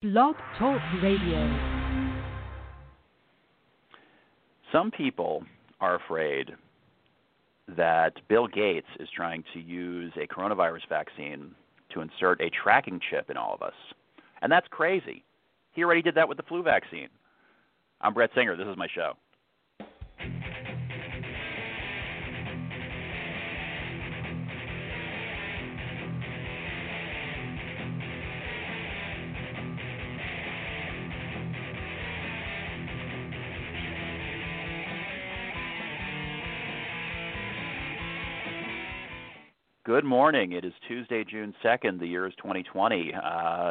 Blog Talk Radio. Some people are afraid that Bill Gates is trying to use a coronavirus vaccine to insert a tracking chip in all of us. And that's crazy. He already did that with the flu vaccine. I'm Brett Singer. This is my show. Good morning. It is Tuesday, June 2nd. The year is 2020. Uh,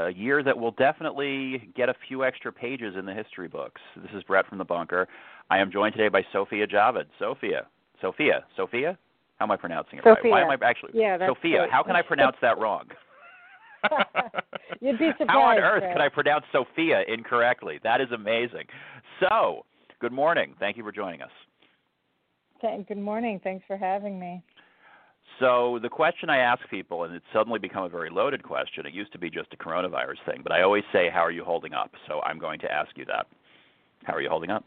a year that will definitely get a few extra pages in the history books. This is Brett from the bunker. I am joined today by Sofia Javed. Sofia. Sofia. Sofia? How am I pronouncing it Sofia. right? Why am I actually Yeah, Sofia? great. How can I pronounce that wrong? You'd be surprised. How on earth Brett. could I pronounce Sofia incorrectly? That is amazing. So, good morning. Thank you for joining us. Good morning. Thanks for having me. So the question I ask people, and it's suddenly become a very loaded question. It used to be just a coronavirus thing, but I always say, "How are you holding up?" So I'm going to ask you that. How are you holding up?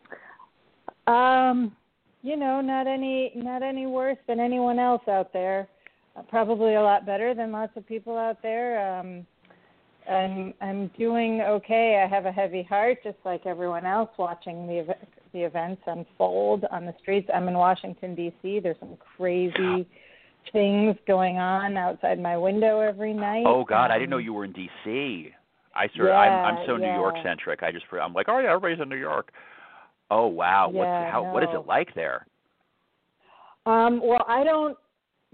Um, you know, not any not any worse than anyone else out there. Uh, probably a lot better than lots of people out there. Um, I'm I'm doing okay. I have a heavy heart, just like everyone else, watching the ev- the events unfold on the streets. I'm in Washington D.C. There's some crazy things going on outside my window every night. Oh God, I didn't Um, know you were in D.C. I sort of, I'm, I'm Yeah, so New yeah. York centric. I just, I'm like, oh yeah, everybody's in New York. Oh wow, what's Yeah, how? What is it like there? Um, well, I don't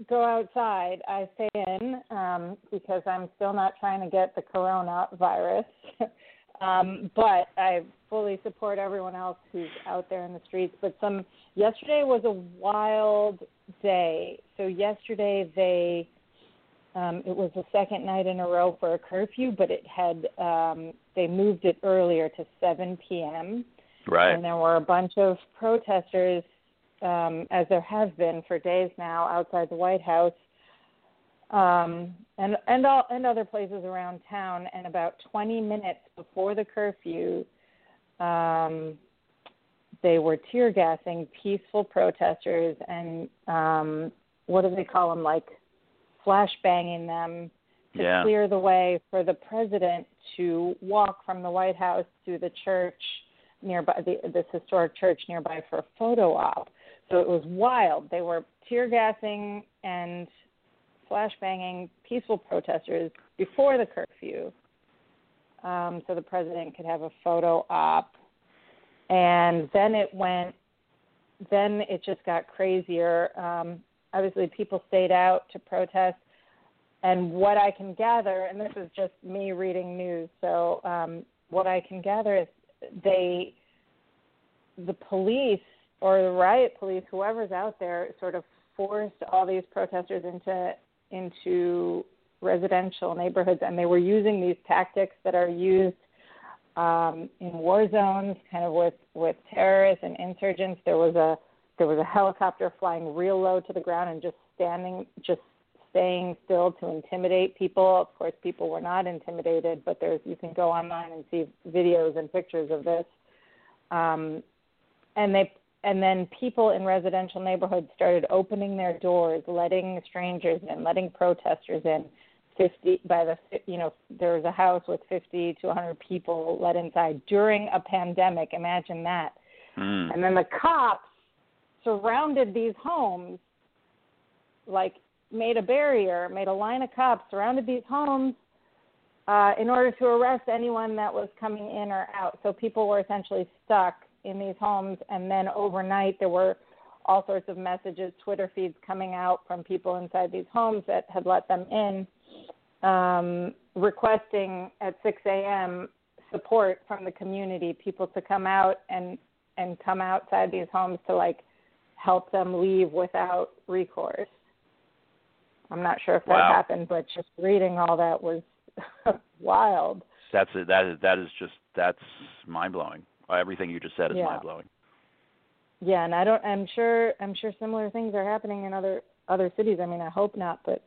go outside. I stay in um, because I'm still not trying to get the coronavirus. um, but I fully support everyone else who's out there in the streets. But some yesterday was a wild day. So yesterday they um, it was the second night in a row for a curfew, but it had um, they moved it earlier to 7 p.m. Right. And there were a bunch of protesters, um, as there have been for days now, outside the White House, um, and and all and other places around town. And about 20 minutes before the curfew, um, they were tear gassing peaceful protesters and um, what do they call them? Like flash banging them to Yeah. clear the way for the president to walk from the White House to the church nearby, the, this historic church nearby for a photo op. So it was wild. They were tear gassing and flash banging peaceful protesters before the curfew, um, so the president could have a photo op. And then it went. Then it just got crazier. Um, obviously, people stayed out to protest and what I can gather, and this is just me reading news, so um, what I can gather is they, the police or the riot police, whoever's out there, sort of forced all these protesters into into residential neighborhoods, and they were using these tactics that are used um, in war zones, kind of with with terrorists and insurgents. There was a there was a helicopter flying real low to the ground and just standing, just staying still to intimidate people. Of course, people were not intimidated, but there's you can go online and see videos and pictures of this. Um, and they and then people in residential neighborhoods started opening their doors, letting strangers in, letting protesters in. 50 by the you know there was a house with 50 to 100 people let inside during a pandemic. Imagine that. Mm. And then the cops surrounded these homes, like made a barrier, made a line of cops, surrounded these homes uh, in order to arrest anyone that was coming in or out. So people were essentially stuck in these homes. And then overnight, there were all sorts of messages, Twitter feeds coming out from people inside these homes that had let them in, um, requesting at 6 a.m. support from the community, people to come out and and come outside these homes to like help them leave without recourse. I'm not sure if that Wow. happened, but just reading all that was wild. That's it. That is that is just that's mind blowing. Everything you just said is Yeah. mind blowing. Yeah, and I don't. I'm sure. I'm sure similar things are happening in other other cities. I mean, I hope not, but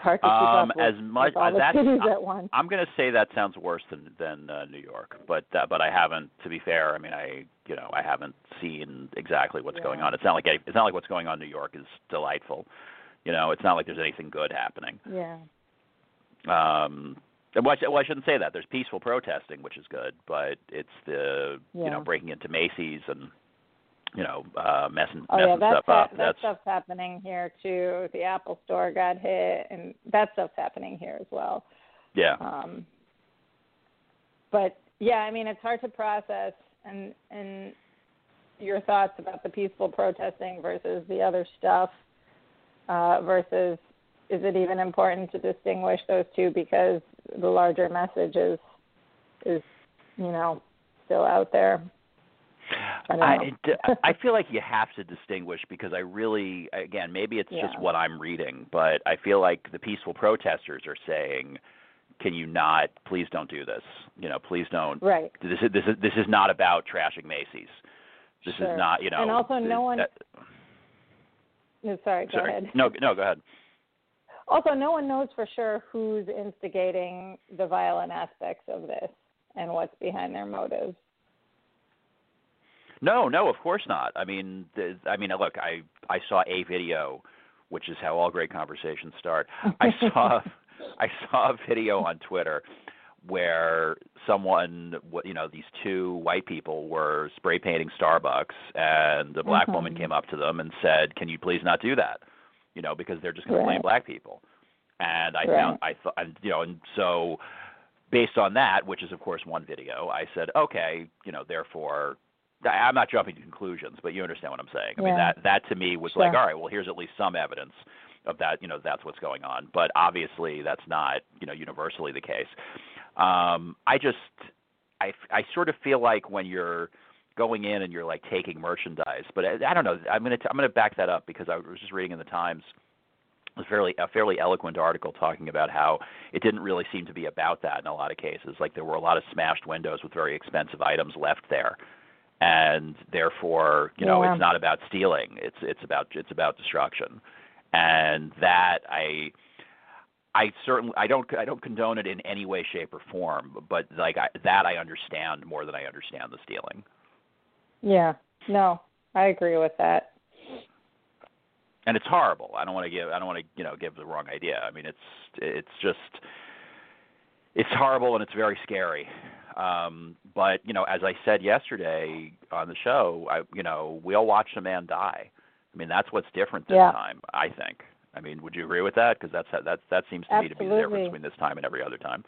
hard to keep Um, up with, as much with all the that's cities I- at once. I'm going to say that sounds worse than than uh, New York, but uh, but I haven't. To be fair, I mean, I you know I haven't seen exactly what's going on. It's not like it's not like what's going on in New York is delightful. You know, it's not like there's anything good happening. Yeah. Um, well, I, sh- well, I shouldn't say that. There's peaceful protesting, which is good, but it's the you know breaking into Macy's and you know uh, messing Oh yeah, messing that's stuff up. that That's stuff's happening here too. The Apple Store got hit, and that stuff's happening here as well. yeah. Um, but yeah, I mean, it's hard to process, and and your thoughts about the peaceful protesting versus the other stuff, uh, versus is it even important to distinguish those two because the larger message is is you know still out there. I I, I feel like you have to distinguish because I really, again, maybe it's just what I'm reading, but I feel like the peaceful protesters are saying, "Can you not? Please don't do this. You know, please don't. Right. This is this is this is not about trashing Macy's. This Sure. is not, you know. And also no one- that- No, Sorry, go sorry. ahead. No, no, go ahead. Also, no one knows for sure who's instigating the violent aspects of this and what's behind their motives. No, no, of course not. I mean, the, I mean, look, I I saw a video, which is how all great conversations start. I saw I saw a video on Twitter where someone, you know, these two white people were spray painting Starbucks, and the black woman Mhm. came up to them and said, "Can you please not do that?" You know, because they're just going to blame black people. And I Right. found I thought, and, you know, and so based on that, which is of course one video, I said, okay, you know, therefore I- I'm not jumping to conclusions, but you understand what I'm saying. I mean that that to me was Sure. like, all right, well here's at least some evidence of that, you know, that's what's going on. But obviously that's not, you know, universally the case. Um I just I I sort of feel like when you're going in and you're like taking merchandise, but I, I don't know. I'm going to I'm going to back that up because I was just reading in the Times a fairly a fairly eloquent article talking about how it didn't really seem to be about that in a lot of cases. Like there were a lot of smashed windows with very expensive items left there, and therefore, you know, Yeah. it's not about stealing. It's it's about it's about destruction, and that I. I certainly I don't I don't condone it in any way, shape, or form, but like I, that I understand more than I understand the stealing. Yeah. No, I agree with that. and it's horrible. I don't want to give I don't want to you know give the wrong idea. I mean it's it's just it's horrible and it's very scary. Um, but you know, as I said yesterday on the show, I you know we all watched a man die. I mean that's what's different this Yeah. time. I think. I mean, would you agree with that? Because that's that that seems to me to be the difference between this time and every other time.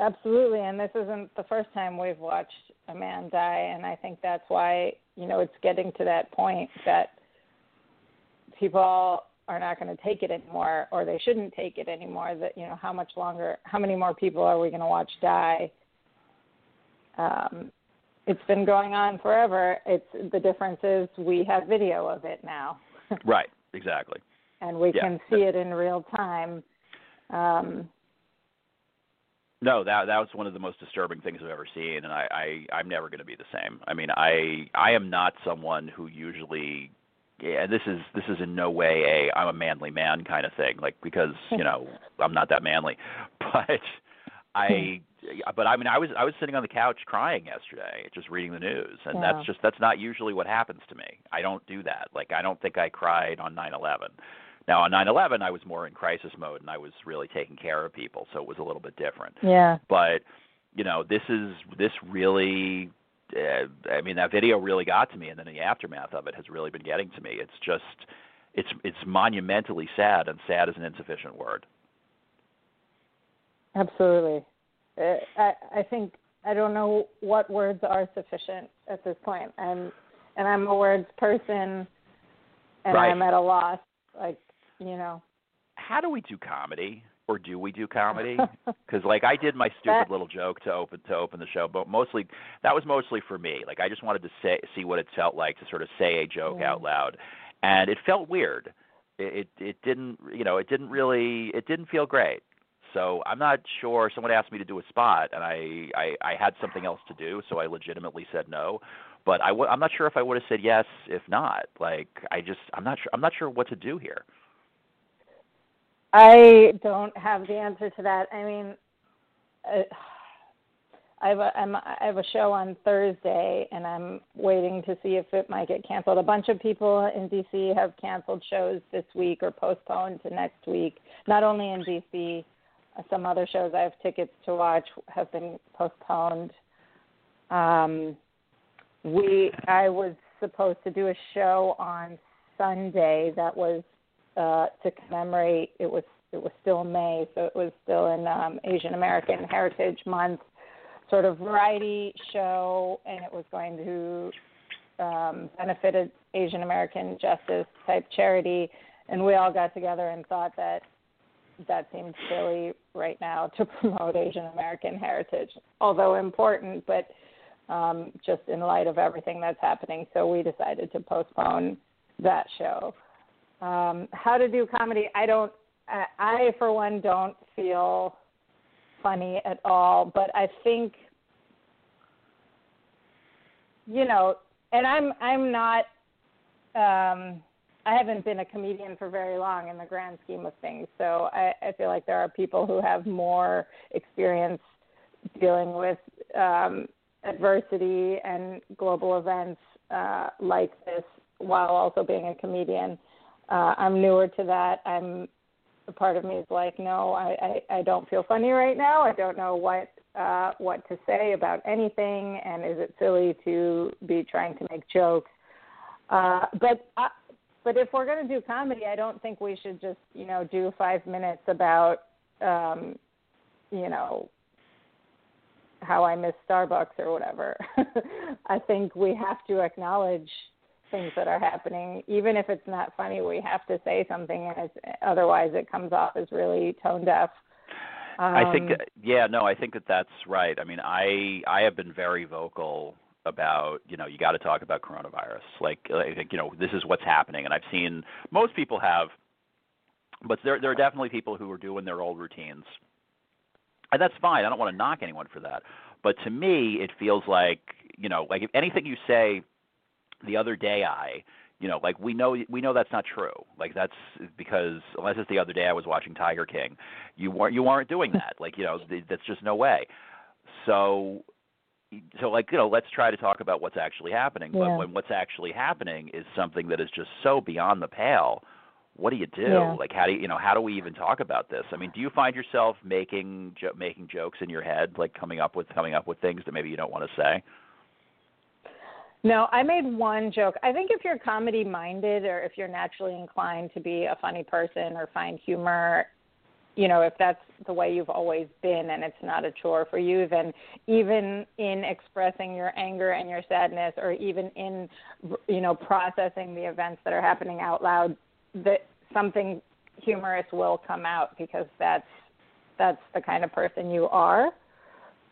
Absolutely, and this isn't the first time we've watched a man die, and I think that's why you know it's getting to that point that people are not going to take it anymore, or they shouldn't take it anymore. That you know, how much longer, how many more people are we going to watch die? Um, it's been going on forever. It's the difference is we have video of it now, Right. Exactly. and we Yeah. can see it in real time. Um, No, that that was one of the most disturbing things I've ever seen, and I, I I'm never going to be the same. I mean, I I am not someone who usually, yeah, this is this is in no way a I'm a manly man kind of thing, like because you know I'm not that manly, but I hmm. but I mean I was I was sitting on the couch crying yesterday, just reading the news, and Yeah. that's just that's not usually what happens to me. I don't do that. Like I don't think I cried on 9/11. Now on 9/11 I was more in crisis mode and I was really taking care of people, so it was a little bit different yeah, but you know this is this really uh, i mean that video really got to me and then the aftermath of it has really been getting to me it's just it's it's monumentally sad and sad is an insufficient word Absolutely. Uh, I I think I don't know what words are sufficient at this point. I'm and I'm a words person, and Right. I'm at a loss. Like you know. how do we do comedy? Or do we do comedy? Because like i did my stupid That- little joke to open to open the show but mostly that was mostly for me. Like i just wanted to say see what it felt like to sort of say a joke Yeah. out loud. And it felt weird. It, it it didn't you know it didn't really it didn't feel great. So i'm not sure. Someone asked me to do a spot and i i i had something else to do so i legitimately said no. But i w- i'm not sure if i would have said yes if not. Like i just i'm not sure i'm not sure what to do here I don't have the answer to that. I mean, uh, I have a I'm, I have a show on Thursday, and I'm waiting to see if it might get canceled. A bunch of people in DC have canceled shows this week or postponed to next week. Not only in DC, some other shows I have tickets to watch have been postponed. Um, we I was supposed to do a show on Sunday that was uh, to commemorate. It was it was still May, so it was still in um, Asian American Heritage Month sort of variety show, and it was going to um, benefit an Asian American justice type charity. And we all got together and thought that that seemed silly right now to promote Asian American heritage, although important, but um, just in light of everything that's happening. So we decided to postpone that show. Um, how to do comedy? I don't. I, I for one don't feel funny at all, but I think you know, and I'm I'm not um I haven't been a comedian for very long in the grand scheme of things. So I, I feel like there are people who have more experience dealing with um, adversity and global events uh, like this while also being a comedian. Uh, I'm newer to that. I'm a part of me is like, no, I, I, I don't feel funny right now. I don't know what uh, what to say about anything, and is it silly to be trying to make jokes? Uh, but uh, but if we're going to do comedy, I don't think we should just you know do five minutes about um, you know how I miss Starbucks or whatever. I think we have to acknowledge things that are happening, even if it's not funny. We have to say something, and it's, otherwise it comes off as really tone deaf. Um, I think, yeah, no, I think that that's right. I mean, I I have been very vocal about you know you got to talk about coronavirus. Like I think you know this is what's happening, and I've seen most people have, but there there are definitely people who are doing their old routines, and that's fine. I don't want to knock anyone for that, but to me it feels like you know like if anything you say the other day I you know like we know we know that's not true. Like that's because unless it's the other day i was watching tiger king you weren't you weren't doing that. Like you know that's just no way. So so like you know let's try to talk about what's actually happening. Yeah. but when what's actually happening is something that is just so beyond the pale what do you do? Yeah. like how do you you know how do we even talk about this? I mean do you find yourself making jo- making jokes in your head like coming up with coming up with things that maybe you don't want to say no, I made one joke. I think if you're comedy minded or if you're naturally inclined to be a funny person or find humor, you know, if that's the way you've always been and it's not a chore for you, then even in expressing your anger and your sadness or even in, you know, processing the events that are happening out loud, that something humorous will come out because that's that's the kind of person you are.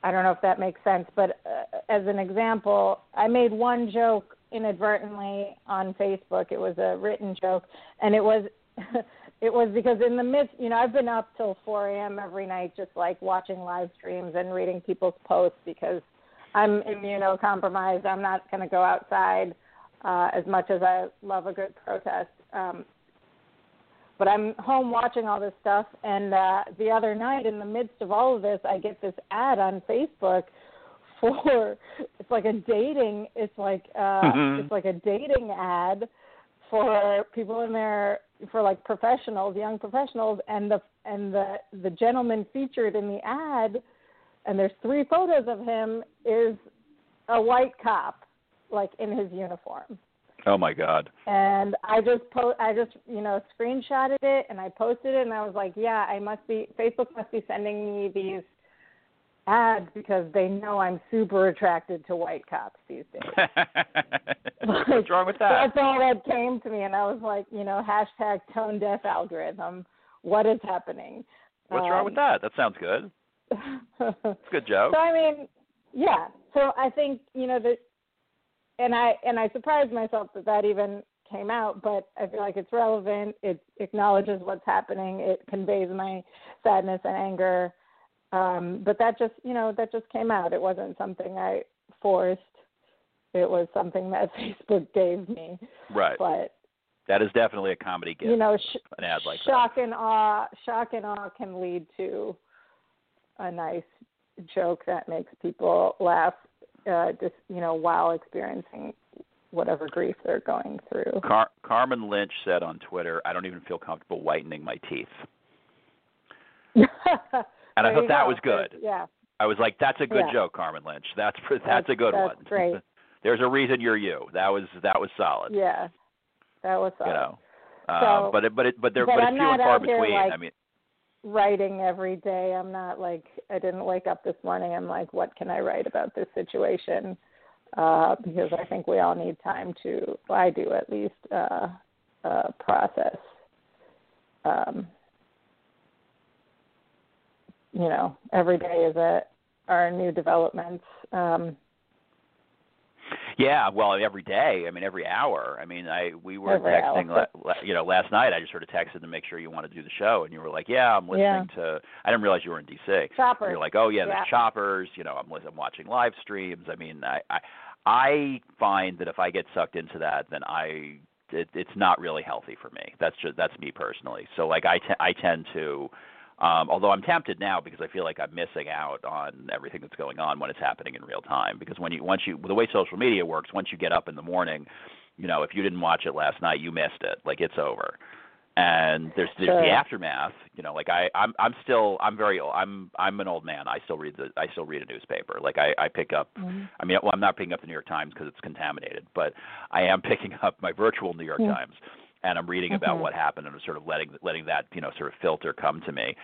I don't know if that makes sense, but uh, as an example, I made one joke inadvertently on Facebook. It was a written joke, and it was it was because in the midst, you know, I've been up till 4 a.m. every night, just like watching live streams and reading people's posts because I'm immunocompromised. I'm not going to go outside uh, as much as I love a good protest. Um, but I'm home watching all this stuff, and uh, the other night, in the midst of all of this, I get this ad on Facebook for it's like a dating. It's like uh, mm-hmm. it's like a dating ad for people in their for like professionals, young professionals, and the and the the gentleman featured in the ad, and there's three photos of him is a white cop, like in his uniform. Oh my God! And I just po- I just you know screenshotted it and I posted it and I was like, yeah, I must be Facebook must be sending me these ads because they know I'm super attracted to white cops these days. What's wrong with that? That's all that came to me, and I was like, you know, hashtag tone deaf algorithm. What is happening? What's um, wrong with that? That sounds good. It's a good joke. So I mean, yeah. So I think you know that and I and I surprised myself that that even came out, but I feel like it's relevant. It acknowledges what's happening. It conveys my sadness and anger. Um, but that just you know that just came out. It wasn't something I forced. It was something that Facebook gave me. Right. But That is definitely a comedy gift. You know, sh- an ad like shock that. and awe. Shock and awe can lead to a nice joke that makes people laugh. Uh, just you know, while experiencing whatever grief they're going through. Car- Carmen Lynch said on Twitter, "I don't even feel comfortable whitening my teeth." and I thought that was good. Yeah, I was like, "That's a good Yeah. joke, Carmen Lynch. That's that's, a good that's one. Great. There's a reason you're you. That was that was solid. Yeah, that was You know. So- um, but it, but it, but there but but it's few and far between. like, I mean, writing every day. I'm not like I didn't wake up this morning. I'm like, what can I write about this situation? Uh, because I think we all need time to. Well, I do at least uh, uh, process. Um, you know, every day is a are new developments. Um, Yeah, well, every day. I mean, every hour. I mean, I we were oh, Every texting. La, la, you know, last night I just sort of texted to make sure you want to do the show, and you were like, "Yeah, I'm listening to." I didn't realize you were in D.C. choppers. You're like, "Oh yeah, Yeah. there's choppers." You know, I'm I'm watching live streams. I mean, I I I find that if I get sucked into that, then I it, it's not really healthy for me. That's just that's me personally. So like I te- I tend to. Um, although I'm tempted now because I feel like I'm missing out on everything that's going on when it's happening in real time. Because when you once you the way social media works, once you get up in the morning, you know if you didn't watch it last night, you missed it. Like it's over. And there's there's Sure. the aftermath. You know, like I I'm I'm still I'm very old. I'm I'm an old man. I still read the I still read a newspaper. Like I I pick up. Mhm. I mean, well, I'm not picking up the New York Times because it's contaminated, but I am picking up my virtual New York. Times, and I'm reading about Mhm. what happened and I'm sort of letting letting that you know sort of filter come to me.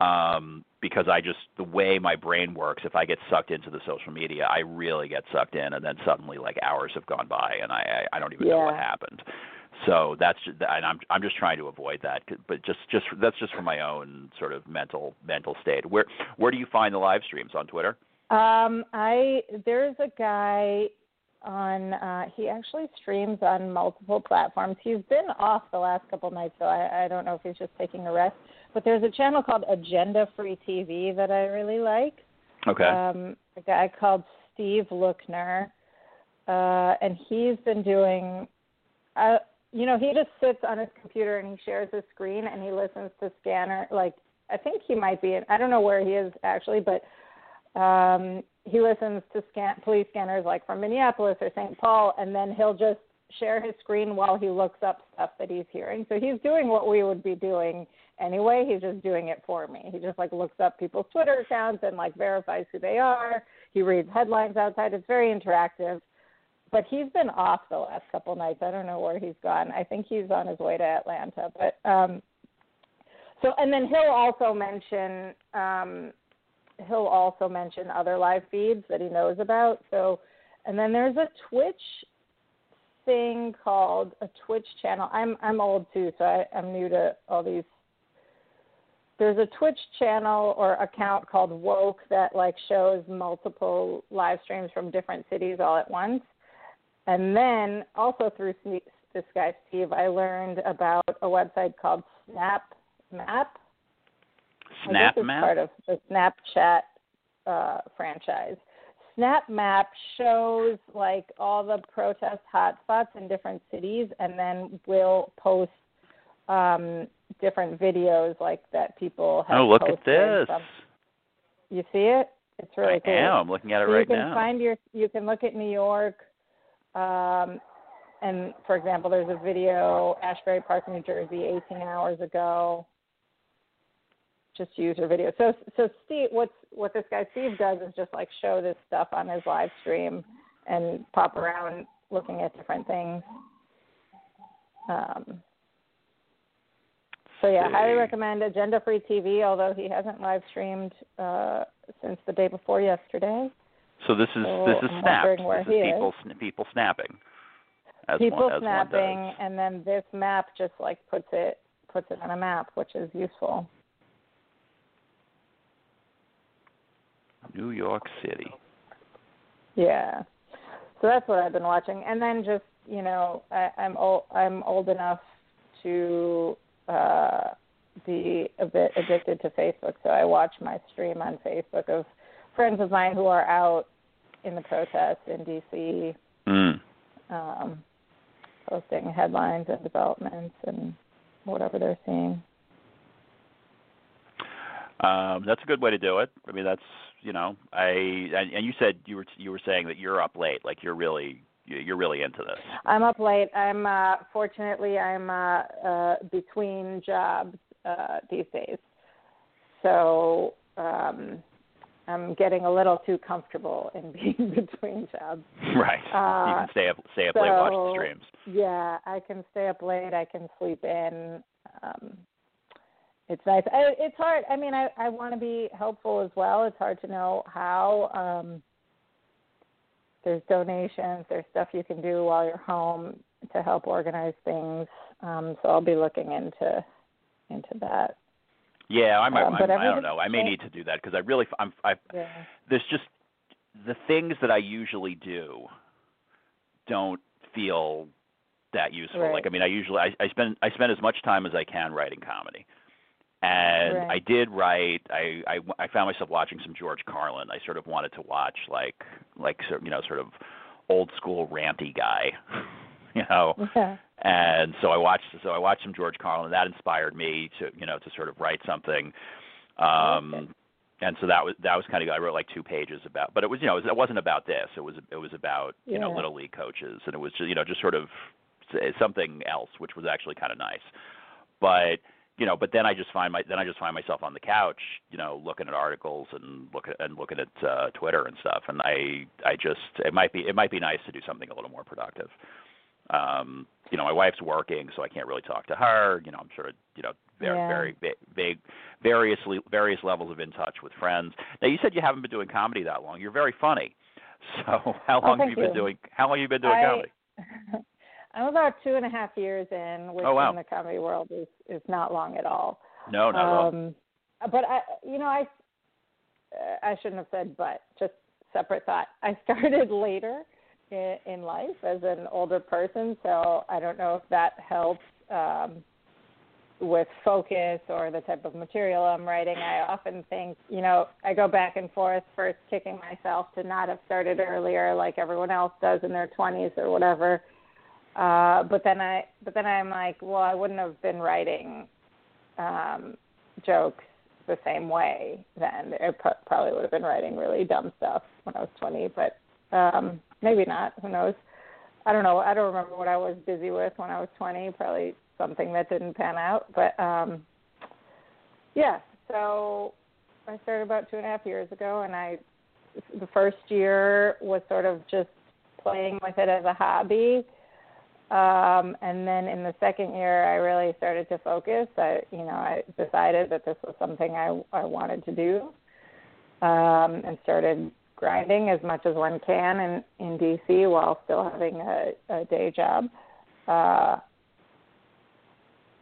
Um, because I just the way my brain works, if I get sucked into the social media, I really get sucked in, and then suddenly like hours have gone by, and I I, I don't even know what happened. So that's and I'm I'm just trying to avoid that, but just just that's just for my own sort of mental mental state. Where where do you find the live streams on Twitter? Um, I there's a guy on uh he actually streams on multiple platforms. He's been off the last couple nights, so I, I don't know if he's just taking a rest. But there's a channel called Agenda Free TV that I really like. Okay. Um, a guy called Steve Lookner, uh, and he's been doing. Uh, you know, he just sits on his computer and he shares his screen and he listens to scanner. Like I think he might be. In, I don't know where he is actually, but um, he listens to scan police scanners like from Minneapolis or St. Paul, and then he'll just share his screen while he looks up stuff that he's hearing. So he's doing what we would be doing anyway. He's just doing it for me. He just like looks up people's Twitter accounts and like verifies who they are. He reads headlines outside. It's very interactive. But he's been off the last couple nights. I don't know where he's gone. I think he's on his way to Atlanta. But um so and then he'll also mention um he'll also mention other live feeds that he knows about. So and then there's a Twitch thing called a Twitch channel. I'm I'm old too, so I, I'm new to all these. There's a Twitch channel or account called Woke that like shows multiple live streams from different cities all at once. And then also through this guy Steve, I learned about a website called Snap Map. It's SnapMap. part of the Snapchat uh, franchise. SnapMap shows like all the protest hotspots in different cities, and then will post um, different videos like that people have. Oh, look at this. from- You see it? It's really I cool. am. I'm looking at it So right you can now. find your you can look at New York um and for example there's a video Asbury Park New Jersey 18 hours ago just user video so so Steve what's what this guy Steve does is just like show this stuff on his live stream and pop around looking at different things um so yeah, highly recommend Agenda Free TV. Although he hasn't live streamed uh, since the day before yesterday. So this is So this is I'm snapped. where This is people people snapping. As people one, as snapping, and then this map just like puts it puts it on a map, which is useful. New York City. Yeah. So that's what I've been watching, and then just you know I, I'm old I'm old enough to uh, be a bit addicted to Facebook, so I watch my stream on Facebook of friends of mine who are out in the protests in DC. Mm. Um, posting headlines and developments and whatever they're seeing. Um, that's a good way to do it. I mean, that's you know, I and, and you said you were you were saying that you're up late, like you're really you're really into this. I'm up late. I'm uh fortunately I'm uh uh between jobs uh these days. So um I'm getting a little too comfortable in being between jobs. Right. Uh, you can stay up stay up so, late watching streams. Yeah, I can stay up late. I can sleep in. Um, it's nice. I, it's hard. I mean, I I want to be helpful as well. It's hard to know how. Um, there's donations. There's stuff you can do while you're home to help organize things. Um, so I'll be looking into into that. Yeah, I might. I, I don't know. I may need to do that because I really I'm I Yeah. there's just the things that I usually do don't feel that useful. Right. Like I mean, I usually I, I spend I spend as much time as I can writing comedy, and Right. I did write. I, I I found myself watching some George Carlin. I sort of wanted to watch like like sort- you know sort of old school ranty guy, you know. Yeah. and so I watched so I watched some George Carlin and that inspired me to you know to sort of write something um Okay. and so that was that was kind of I wrote like two pages about but it was you know it, was, it wasn't about this it was it was about you know little league coaches and it was just, you know just sort of s- something else which was actually kind of nice but you know but then I just find my then I just find myself on the couch you know looking at articles and looking and looking at uh Twitter and stuff. And I I just it might be it might be nice to do something a little more productive. Um you know my wife's working so i can't really talk to her. You know i'm sort of you know very Yeah. very vague variously various levels of in touch with friends. Now you said you haven't been doing comedy that long. You're very funny. So how long have Oh, thank you been doing how long have you been doing I- comedy I'm about two and a half years in, which Oh, wow. in the comedy world is is not long at all. no not at all um, But I, you know, I I shouldn't have said but. Just separate thought. I started later in, in life as an older person, so I don't know if that helps um, with focus or the type of material I'm writing. I often think, you know, I go back and forth, first kicking myself to not have started earlier, like everyone else does in their 20s or whatever. Uh, but then I, but then I'm like, well, I wouldn't have been writing um, jokes the same way then. I probably would have been writing really dumb stuff when I was 20, but um, maybe not. Who knows? I don't know. I don't remember what I was busy with when I was 20. Probably something that didn't pan out. But um, yeah, so I started about two and a half years ago, and I the first year was sort of just playing with it as a hobby. Um, and then in the second year, I really started to focus. I, you know, I decided that this was something I, I wanted to do, um, and started grinding as much as one can in, in DC while still having a, a day job. Uh,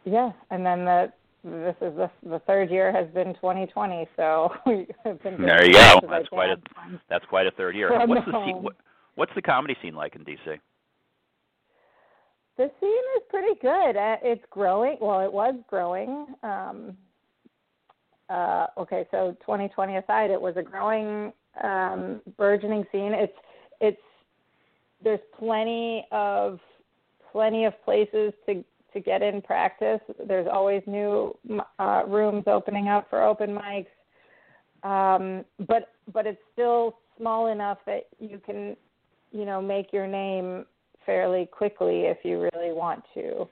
yeah, and then the this is the the third year has been 2020, so we have been. There you go. much as I That's quite a- that's quite a third year what's the scene, what, what's the comedy scene like in dc The scene is pretty good. Uh, It's growing. Well, it was growing. Um, uh, okay, so 2020 aside, it was a growing, um, burgeoning scene. It's it's there's plenty of plenty of places to to get in practice. There's always new uh, rooms opening up for open mics, um, but but it's still small enough that you can, you know, make your name fairly quickly if you really want to.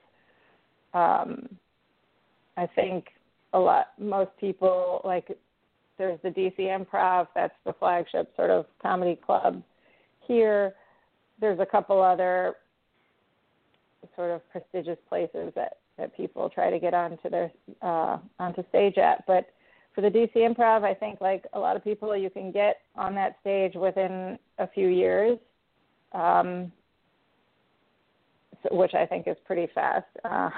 Um, I think a lot, most people like. There's the DC Improv. That's the flagship sort of comedy club here. There's a couple other sort of prestigious places that that people try to get onto their uh, onto stage at, but for the DC Improv, I think like a lot of people, you can get on that stage within a few years. Um, which I think is pretty fast. Uh,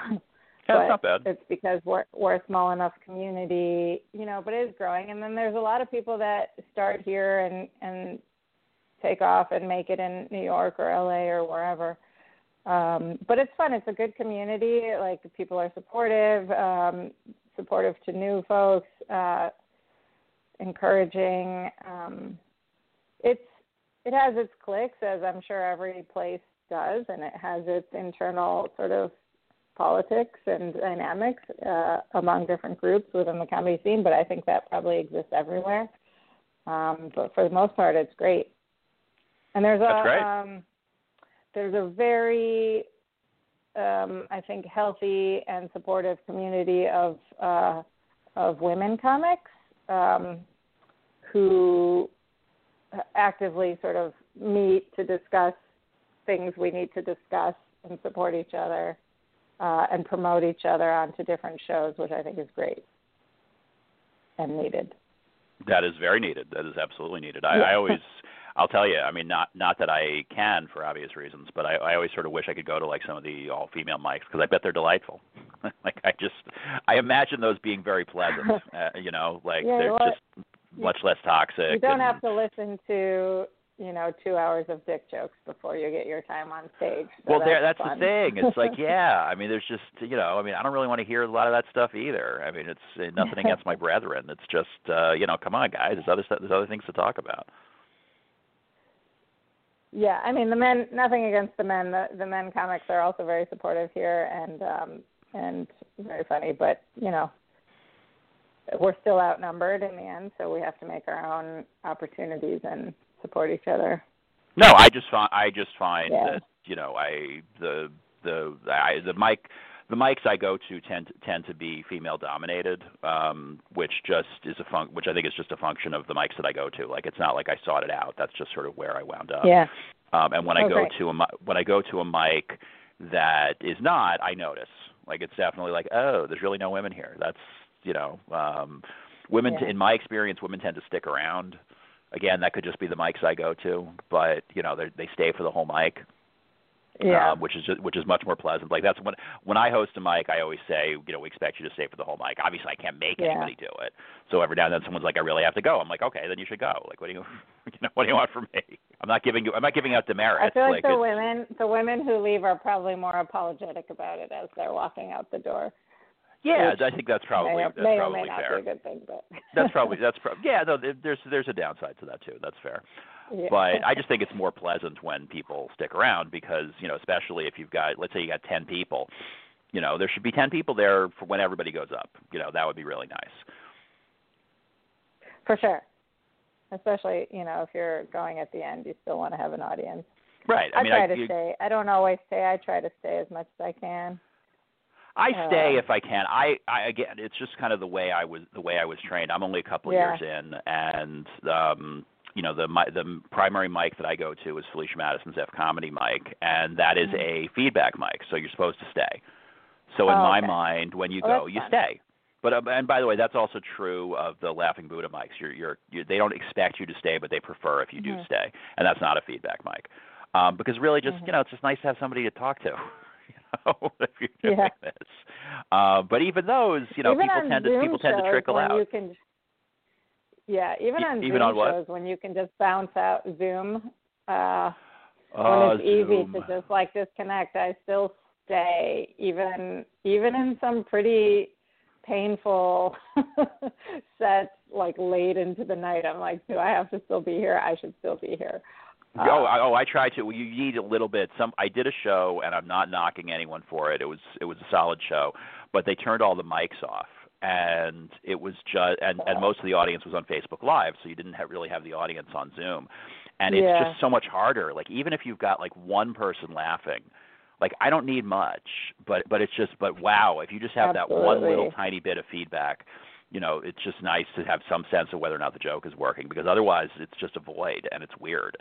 Yeah, not bad. It's because we're we're a small enough community, you know, but it is growing. And then there's a lot of people that start here and and take off and make it in New York or LA or wherever. Um, but it's fun. It's a good community. Like people are supportive, um, supportive to new folks, uh, encouraging. Um, it's it has its clicks, as I'm sure every place does, and it has its internal sort of politics and dynamics uh, among different groups within the comedy scene. But I think that probably exists everywhere. Um, but for the most part, it's great. And there's That's a um, there's a very um, I think healthy and supportive community of uh, of women comics um, who actively sort of meet to discuss things we need to discuss and support each other uh, and promote each other onto different shows, which I think is great and needed. That is very needed. That is absolutely needed. I, Yeah. I always, I'll tell you. I mean, not not that I can for obvious reasons, but I, I always sort of wish I could go to like some of the all female mics because I bet they're delightful. like I just, I imagine those being very pleasant. uh, you know, like Yeah, they're well, just much less toxic. You don't and, have to listen to you know two hours of dick jokes before you get your time on stage. So well, there. that's That's fun. the thing. It's like, yeah. I mean, there's just, you know, I mean, I don't really want to hear a lot of that stuff either. I mean, it's uh, nothing against my brethren. It's just, uh, you know, come on, guys. There's other stuff. There's other things to talk about. Yeah, I mean the men. Nothing against the men. The, the men comics are also very supportive here and um and very funny. But you know, we're still outnumbered in the end, so we have to make our own opportunities and support each other. No, I just find I just find Yeah. that you know I the the I, the mic the mics I go to tend tend to be female dominated, um, which just is a fun which I think is just a function of the mics that I go to. Like it's not like I sought it out. That's just sort of where I wound up. Yeah. Um, and when I Oh, go great. to a when I go to a mic that is not, I notice. Like it's definitely like, oh, there's really no women here. That's you know, um, women. Yeah. in my experience, women tend to stick around. Again, that could just be the mics I go to, but you know, they they stay for the whole mic Yeah. um, which is just, which is much more pleasant. Like that's when when I host a mic, I always say, you know, we expect you to stay for the whole mic. Obviously, I can't make Yeah. anybody do it. So every now and then, someone's like, I really have to go. I'm like, okay, then you should go. Like, what do you, you know, what do you want from me? I'm not giving you, I'm not giving out demerits. I feel like, the women, the women who leave are probably more apologetic about it as they're walking out the door. Yeah, which I think that's probably that's may or probably may not fair. be a good thing, but that's probably that's probably yeah. No, there's there's a downside to that too. That's fair. yeah. but I just think it's more pleasant when people stick around because you know, especially if you've got, let's say you got ten people, you know, there should be ten people there for when everybody goes up. You know, that would be really nice. for sure. Especially, you know, if you're going at the end, you still want to have an audience. Right. I, I mean, try I, to you- stay. I don't always stay. I try to stay as much as I can. I stay if I can. I, I again, it's just kind of the way I was the way I was trained. I'm only a couple Yeah. years in, and um, you know, the mi- the primary mic that I go to is Felicia Madison's F comedy mic, and that is Mhm. a feedback mic, so you're supposed to stay. So in Oh, my okay. mind, when you go, you fun. stay. But uh, and by the way, that's also true of the Laughing Buddha mics. You're, you're, you they don't expect you to stay, but they prefer if you do Mhm. stay, and that's not a feedback mic. Um, because really, just Mhm. you know, it's just nice to have somebody to talk to. If you're doing Yeah. this. Uh, but even those, you know, even people tend to people tend to trickle out. You can, yeah, even on even Zoom on shows when you can just bounce out Zoom. Uh, oh, when it's easy to just like disconnect, I still stay even even in some pretty painful sets like late into the night. I'm like, do I have to still be here? I should still be here. Uh, oh, I, oh, I try to. Well, you need a little bit. Some I did a show, and I'm not knocking anyone for it. It was it was a solid show, but they turned all the mics off, and it was just and and most of the audience was on Facebook Live, so you didn't have, really have the audience on Zoom, and it's Yeah. just so much harder. Like even if you've got like one person laughing. Like I don't need much, but but it's just but wow, if you just have that one little tiny bit of feedback, you know, it's just nice to have some sense of whether or not the joke is working because otherwise it's just a void and it's weird.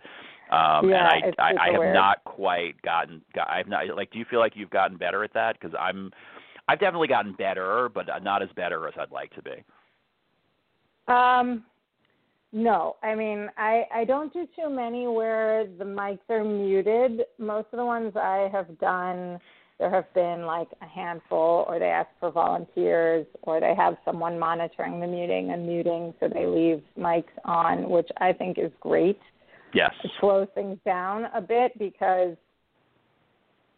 Um Yeah, and it's I I, I have not quite gotten I've not like do you feel like you've gotten better at that cuz I'm I've definitely gotten better, but not as better as I'd like to be. Um, no, I mean I I don't do too many where the mics are muted. Most of the ones I have done, there have been like a handful, or they ask for volunteers, or they have someone monitoring the muting and muting, so they leave mics on, which I think is great. Yes. It slows things down a bit because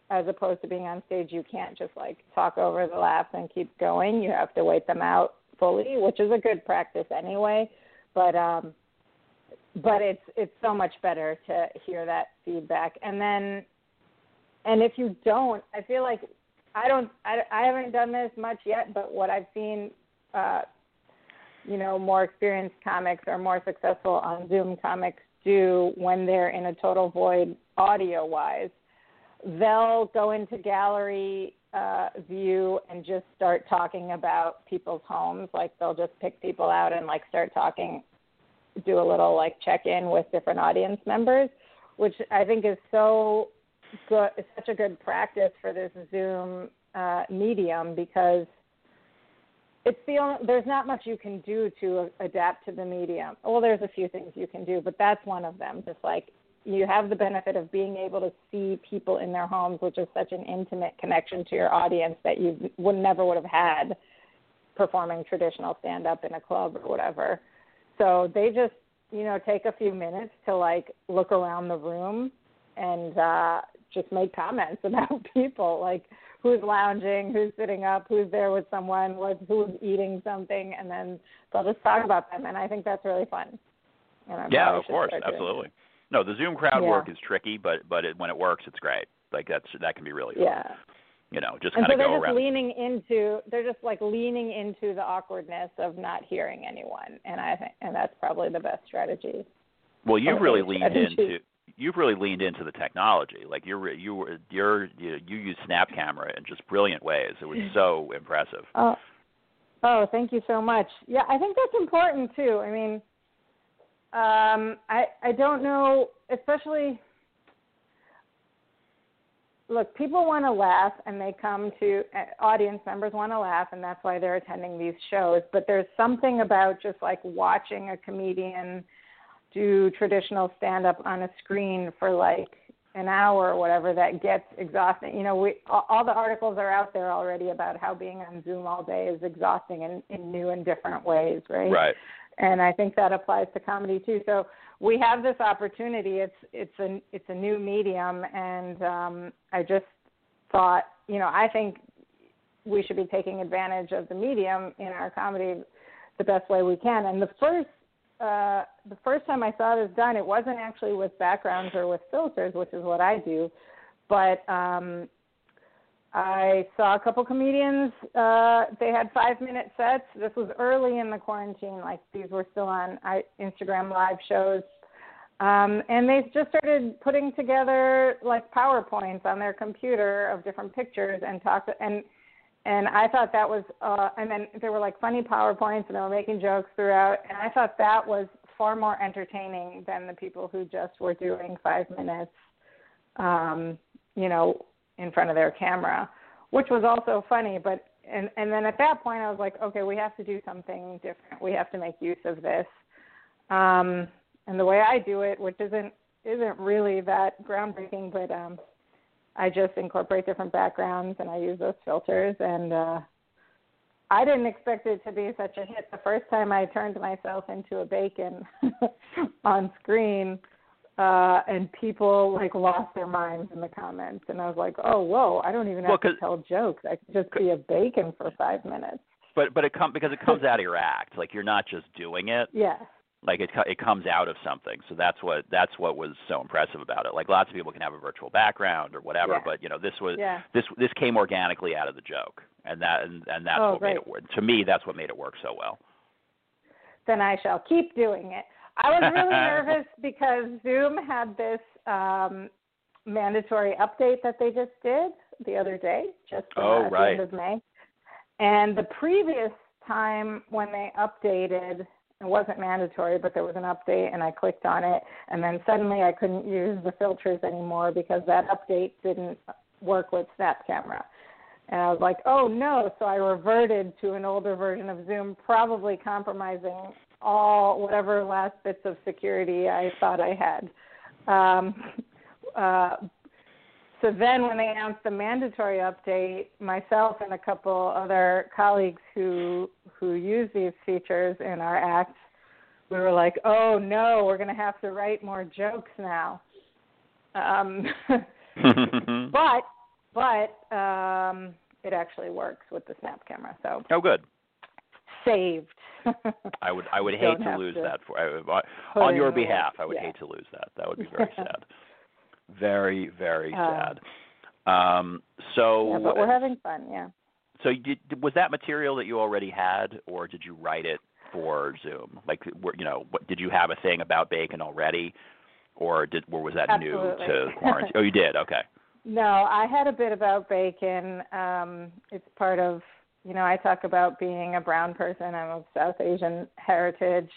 as opposed to being on stage you can't just like talk over the laughs and keep going. You have to wait them out fully, which is a good practice anyway. But um but it's it's so much better to hear that feedback. And then and if you don't, I feel like I don't I, I haven't done this much yet, but what I've seen uh you know, more experienced comics or more successful on Zoom comics do when they're in a total void audio wise. They'll go into gallery uh, view and just start talking about people's homes. Like they'll just pick people out and like start talking, do a little like check in with different audience members, which I think is so good. Such a good practice for this Zoom uh, medium because it's the only, there's not much you can do to adapt to the medium. Well, there's a few things you can do, but that's one of them. Just like you have the benefit of being able to see people in their homes, which is such an intimate connection to your audience that you would never would have had performing traditional stand up in a club or whatever. So they just, you know, take a few minutes to like look around the room and uh just make comments about people like who's lounging, who's sitting up, who's there with someone, what, who's eating something, and then they'll just talk about them. And I think that's really fun. yeah, of course, absolutely. No, the Zoom crowd yeah. work is tricky, but but it, when it works, it's great. Like that's that can be really fun. Yeah. You know, just kind of so they're go just around. leaning into they're just like leaning into the awkwardness of not hearing anyone, and I think and that's probably the best strategy. Well, you've really leaned into you've really leaned into the technology. Like you're you were you're you, you use Snap Camera in just brilliant ways. It was so impressive. Oh, oh, thank you so much. Yeah, I think that's important too. I mean, um, I I don't know, especially. Look, people want to laugh, and they come to uh, audience members want to laugh, and that's why they're attending these shows. But there's something about just like watching a comedian do traditional stand up on a screen for like an hour or whatever that gets exhausting. You know, we all the articles are out there already about how being on Zoom all day is exhausting in, in new and different ways, right? Right. And I think that applies to comedy too. So we have this opportunity. It's it's a it's a new medium, and um, I just thought, you know, I think we should be taking advantage of the medium in our comedy the best way we can. And the first uh, the first time I saw this done, it wasn't actually with backgrounds or with filters, which is what I do, but um, I saw a couple comedians. Uh, they had five minute sets. This was early in the quarantine, like these were still on I, Instagram live shows. Um, and they just started putting together like PowerPoints on their computer of different pictures and talked and and I thought that was, uh, and then there were like funny PowerPoints and they were making jokes throughout, and I thought that was far more entertaining than the people who just were doing five minutes, um, you know, in front of their camera, which was also funny. But and and then at that point, I was like, okay, we have to do something different. We have to make use of this. Um, and the way I do it, which isn't isn't really that groundbreaking, but um, I just incorporate different backgrounds and I use those filters and uh I didn't expect it to be such a hit. The first time I turned myself into a bacon on screen, uh, and people like lost their minds in the comments, and I was like, "Oh, whoa! I don't even have well, to tell jokes. I can just be a bacon for five minutes." But but it comes because it comes out of your act. Like you're not just doing it. Yeah like it it comes out of something so that's what that's what was so impressive about it like lots of people can have a virtual background or whatever yeah. but you know this was yeah. this this came organically out of the joke and that and, and that's oh, what great. made it work to me that's what made it work so well then i shall keep doing it i was really nervous because zoom had this um mandatory update that they just did the other day just uh, oh, at right. the end of may and the previous time when they updated it wasn't mandatory, but there was an update and I clicked on it and then suddenly I couldn't use the filters anymore because that update didn't work with Snap Camera. And I was like, "Oh no." So I reverted to an older version of Zoom, probably compromising all whatever last bits of security I thought I had. Um, uh, so then when they announced the mandatory update, myself and a couple other colleagues who who use these features in our act, we were like, "Oh no, we're going to have to write more jokes now." Um, but but um, it actually works with the snap camera. So oh, good. Saved. I would I would hate to lose to that for I, on your behalf. I would yeah. hate to lose that. That would be very sad. Very very uh, sad. Um, so yeah, but we're having fun. Yeah. So did, was that material that you already had, or did you write it for Zoom? Like, you know, what, did you have a thing about bacon already, or did or was that Absolutely. new to quarantine? oh, you did. Okay. No, I had a bit about bacon. Um, it's part of, you know, I talk about being a brown person. I'm of South Asian heritage.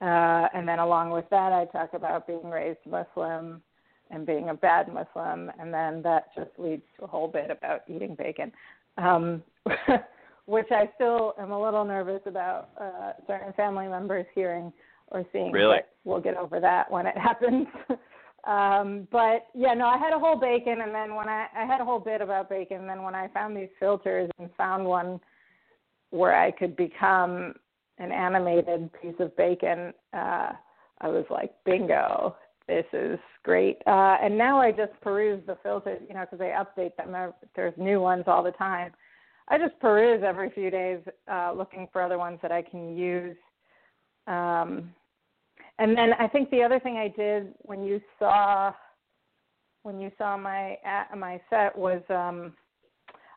Uh, and then along with that, I talk about being raised Muslim and being a bad Muslim. And then that just leads to a whole bit about eating bacon, um, which I still am a little nervous about uh, certain family members hearing or seeing. Really? We'll get over that when it happens. Um, but yeah, no, I had a whole bacon, and then when I I had a whole bit about bacon, and then when I found these filters and found one where I could become an animated piece of bacon, uh, I was like, bingo, this is great. Uh, and now I just peruse the filters, you know, because they update them. There's new ones all the time. I just peruse every few days, uh, looking for other ones that I can use. Um, and then I think the other thing I did when you saw when you saw my my set was um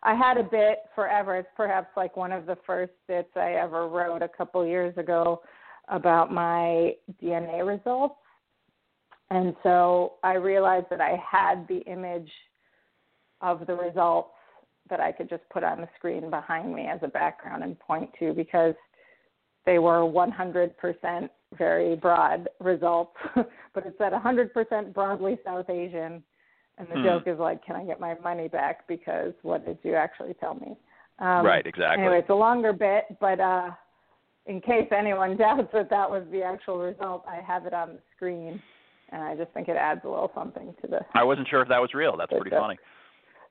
I had a bit forever. It's perhaps like one of the first bits I ever wrote a couple years ago about my DNA results. And so I realized that I had the image of the results that I could just put on the screen behind me as a background and point to because they were 100% very broad results, but it said 100% broadly South Asian. And the Hmm. joke is like, can I get my money back? Because what did you actually tell me? Um, right. Exactly. Anyway, it's a longer bit, but uh, in case anyone doubts that that was the actual result, I have it on the screen, and I just think it adds a little something to the. I wasn't sure if that was real. That's pretty funny.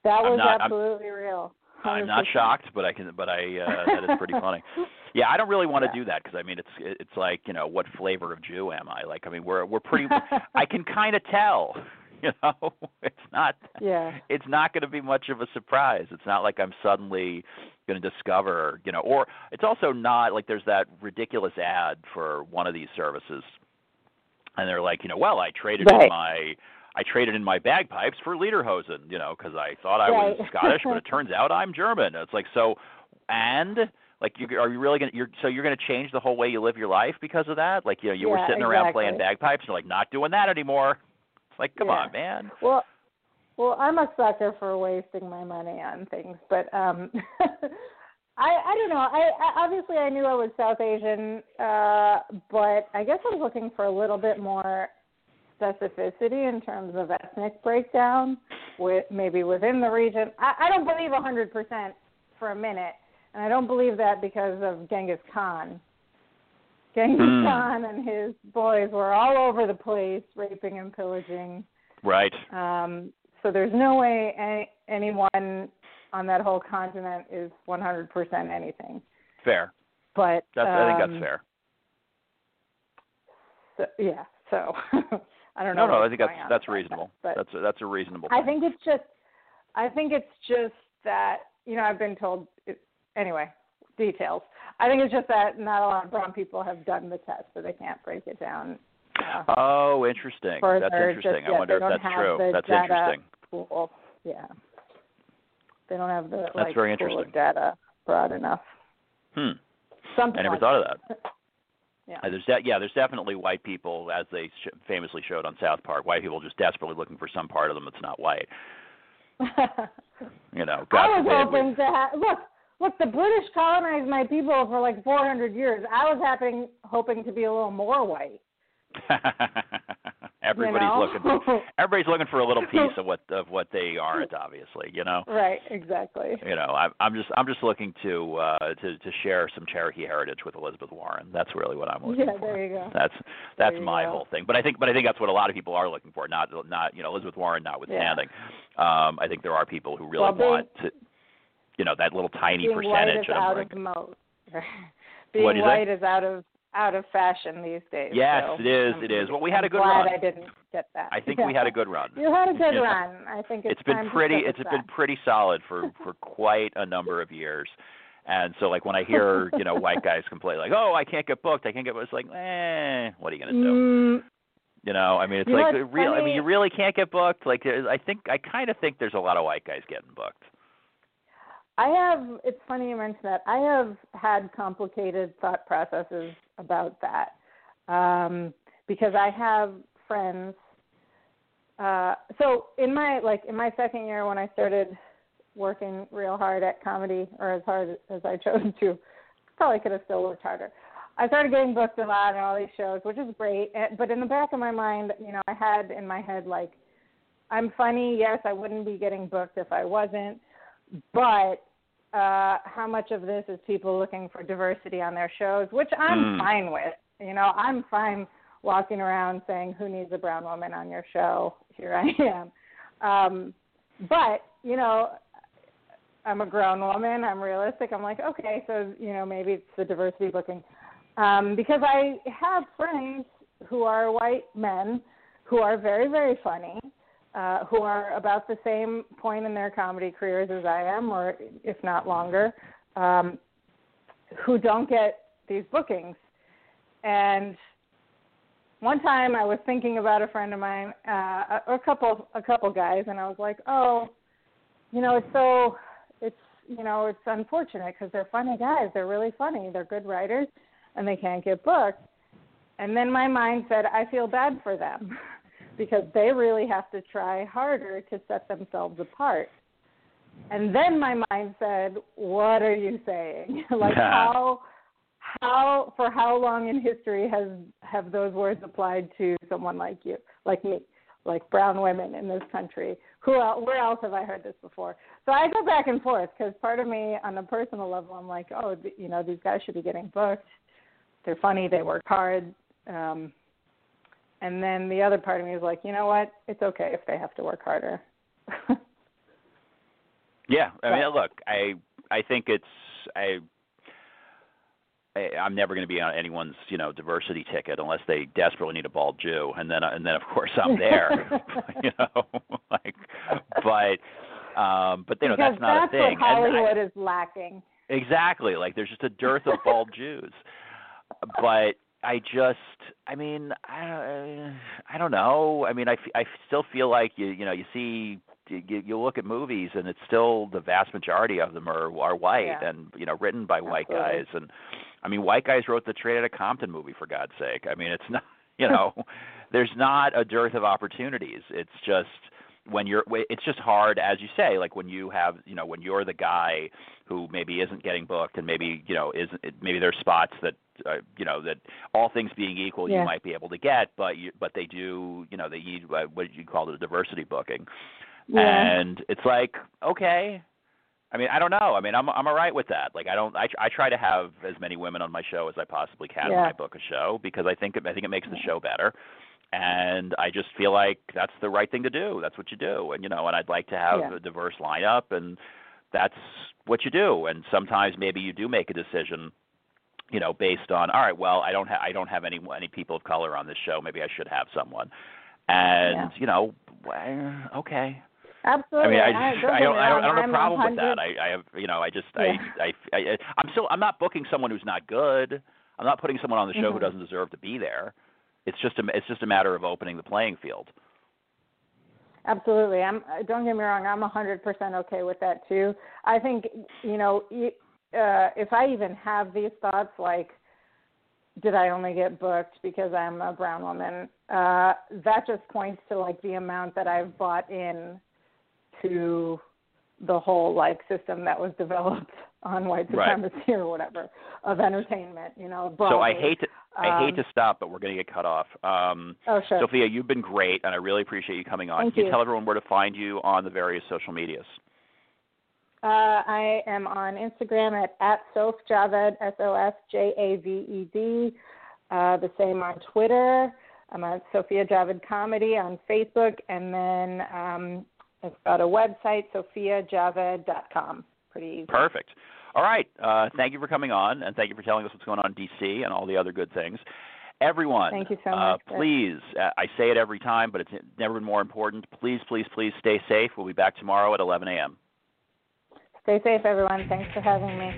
That I'm was not- I'm- absolutely real. I'm not shocked, but I can. But I uh, that is pretty funny. Yeah, I don't really want to Yeah. do that because I mean it's it's like you know what flavor of Jew am I? Like I mean we're we're pretty. I can kind of tell. You know, it's not. yeah. It's not going to be much of a surprise. It's not like I'm suddenly going to discover. You know, or it's also not like there's that ridiculous ad for one of these services, and they're like, you know, well I traded in my. I traded in my bagpipes for Lederhosen, you know, because I thought I was Scottish, but it turns out I'm German. It's like so, and like, you, are you really gonna? You're so you're gonna change the whole way you live your life because of that? Like, you know, you were Yeah, sitting around playing bagpipes, and you're like, not doing that anymore. It's like, come Yeah. on, man. Well, well, I'm a sucker for wasting my money on things, but um I I don't know. I, I obviously I knew I was South Asian, uh, but I guess I was looking for a little bit more specificity in terms of ethnic breakdown, with maybe within the region. I, I don't believe 100% for a minute, and I don't believe that because of Genghis Khan. Genghis Hmm. Khan and his boys were all over the place, raping and pillaging. Right. Um, so there's no way any, anyone on that whole continent is 100% anything. Fair. But That's. I think um, that's fair. So, yeah. So I don't know. no. no. I think that's that's reasonable. That, That's a, that's a reasonable. I think it's just. I think it's just that you know I've been told. It, anyway, details. I think it's just that not a lot of brown people have done the test, so they can't break it down. Uh, Oh, interesting. further, That's interesting. Just I yet. wonder if that's true. That's interesting. Pool. Yeah. They don't have the That's like very pool interesting. of data broad enough. Hmm. Something I never like thought of that. Yeah. Uh, There's de- yeah, there's definitely white people, as they sh- famously showed on South Park. White people just desperately looking for some part of them that's not white. You know, God I was hoping to have look. Look, the British colonized my people for like 400 years. I was hoping hoping to be a little more white. everybody's you know? looking for everybody's looking for a little piece of what of what they aren't obviously you know right, exactly. you know i'm i'm just i'm just looking to uh to to share some cherokee heritage with elizabeth warren that's really what i'm looking Yeah, for there you go. that's that's my go. whole thing but i think but i think that's what a lot of people are looking for not not you know elizabeth warren notwithstanding um i think there are people who really Well, being- want to you know that little tiny Being white percentage is and out like, of mode. Being say? white is out of out of fashion these days. Yes, so it is, I'm- it is. Well, we had I'm a good glad run. I didn't get that. i think we had a good run You had a good Yeah. run. I think it's it's been pretty it's been pretty solid for for quite a number of years and so like when i hear you know white guys complain like oh i can't get booked i can't get it's like eh what are you going to do Mm, You know, I mean, it's You like real. I mean, you really can't get booked. Like, I think I kind of think there's a lot of white guys getting booked. I have. It's funny you mention that. I have had complicated thought processes about that um, because I have friends. Uh, so in my like in my second year when I started working real hard at comedy, or as hard as I chose to, probably could have still worked harder. I started getting booked a lot and all these shows, which is great. eh, But in the back of my mind, you know, I had in my head like, I'm funny. Yes, I wouldn't be getting booked if I wasn't. But uh, how much of this is people looking for diversity on their shows, which I'm Mm. fine with. You know, I'm fine walking around saying, "Who needs a brown woman on your show?" Here I am. Um, but you know, I'm a grown woman. I'm realistic. I'm like, okay, so you know, maybe it's the diversity booking, um, because I have friends who are white men who are very, very funny, uh, who are about the same point in their comedy careers as I am, or if not longer, um, who don't get these bookings. And one time I was thinking about a friend of mine, uh, a, a couple, a couple guys, and I was like, oh, you know, it's so, it's, you know, it's unfortunate because they're funny guys. They're really funny. They're good writers, and they can't get booked. And then my mind said, I feel bad for them because they really have to try harder to set themselves apart. And then my mind said, What are you saying? like how how for how long in history has have those words applied to someone like you, like me, like brown women in this country? Who else, where else have I heard this before? So I go back and forth because part of me, on a personal level, I'm like, oh, you know, these guys should be getting booked. They're funny. They work hard. Um, and then the other part of me is like, you know what? It's okay if they have to work harder. Yeah, I mean, look, I I think it's I. I- I'm never going to be on anyone's, you know, diversity ticket unless they desperately need a bald Jew, and then and then of course I'm there, you know, like, but um, but you know because that's not a thing. what And I- Hollywood is lacking. Exactly. Like there's just a dearth of bald Jews. But I just, I mean, I, I don't know. I mean, I, f- I still feel like you, you know, you see, you, you look at movies and it's still the vast majority of them are are white Yeah. and you know written by white guys and I mean white guys wrote the Straight Outta Compton movie for God's sake. I mean it's not you know there's not a dearth of opportunities. It's just when you're it's just hard as you say like when you have you know when you're the guy who maybe isn't getting booked and maybe you know isn't maybe there's spots that uh, you know that all things being equal Yeah. you might be able to get but you but they do you know they need uh, what you call it a diversity booking Yeah. and it's like okay i mean i don't know i mean i'm i'm all right with that like i don't i i try to have as many women on my show as i possibly can when Yeah. i book a show because i think it, i think it makes the show better and i just feel like that's the right thing to do that's what you do and you know and i'd like to have Yeah. a diverse lineup and that's what you do and sometimes maybe you do make a decision you know based on all right well i don't have i don't have any any people of color on this show maybe i should have someone and Yeah. you know well, okay Absolutely. I mean, I, just, don't I don't, I don't, I don't have a problem with that. I, I have, you know, I just, Yeah. I, I, I, I'm still, I'm not booking someone who's not good. I'm not putting someone on the show who Mhm. doesn't deserve to be there. It's just a, it's just a matter of opening the playing field. Absolutely. I'm uh, don't get me wrong, I'm 100% okay with that too. I think, you know, uh if I even have these thoughts like did I only get booked because I'm a brown woman? Uh that just points to like the amount that I've bought in to the whole like system that was developed on white Right. supremacy or whatever of entertainment, you know. So I hate to, I hate Um, to stop, but we're going to get cut off. Um, Oh, sure. Sofia, you've been great, and I really appreciate you coming on. Thank Can you you. tell everyone where to find you on the various social medias? Uh, I am on Instagram at, at Sof Javed, S O F J A V E D. Uh, the same on Twitter. I'm at Sofia Javed Comedy on Facebook. And then um, I've got a website, sofiajaved.com. Pretty easy. Perfect. All right. Uh, thank you for coming on, and thank you for telling us what's going on in D.C. and all the other good things. Everyone, Thank you so uh, much, Chris. please, uh, I say it every time, but it's never been more important. Please, please, please stay safe. We'll be back tomorrow at 11 a.m. Stay safe, everyone. Thanks for having me.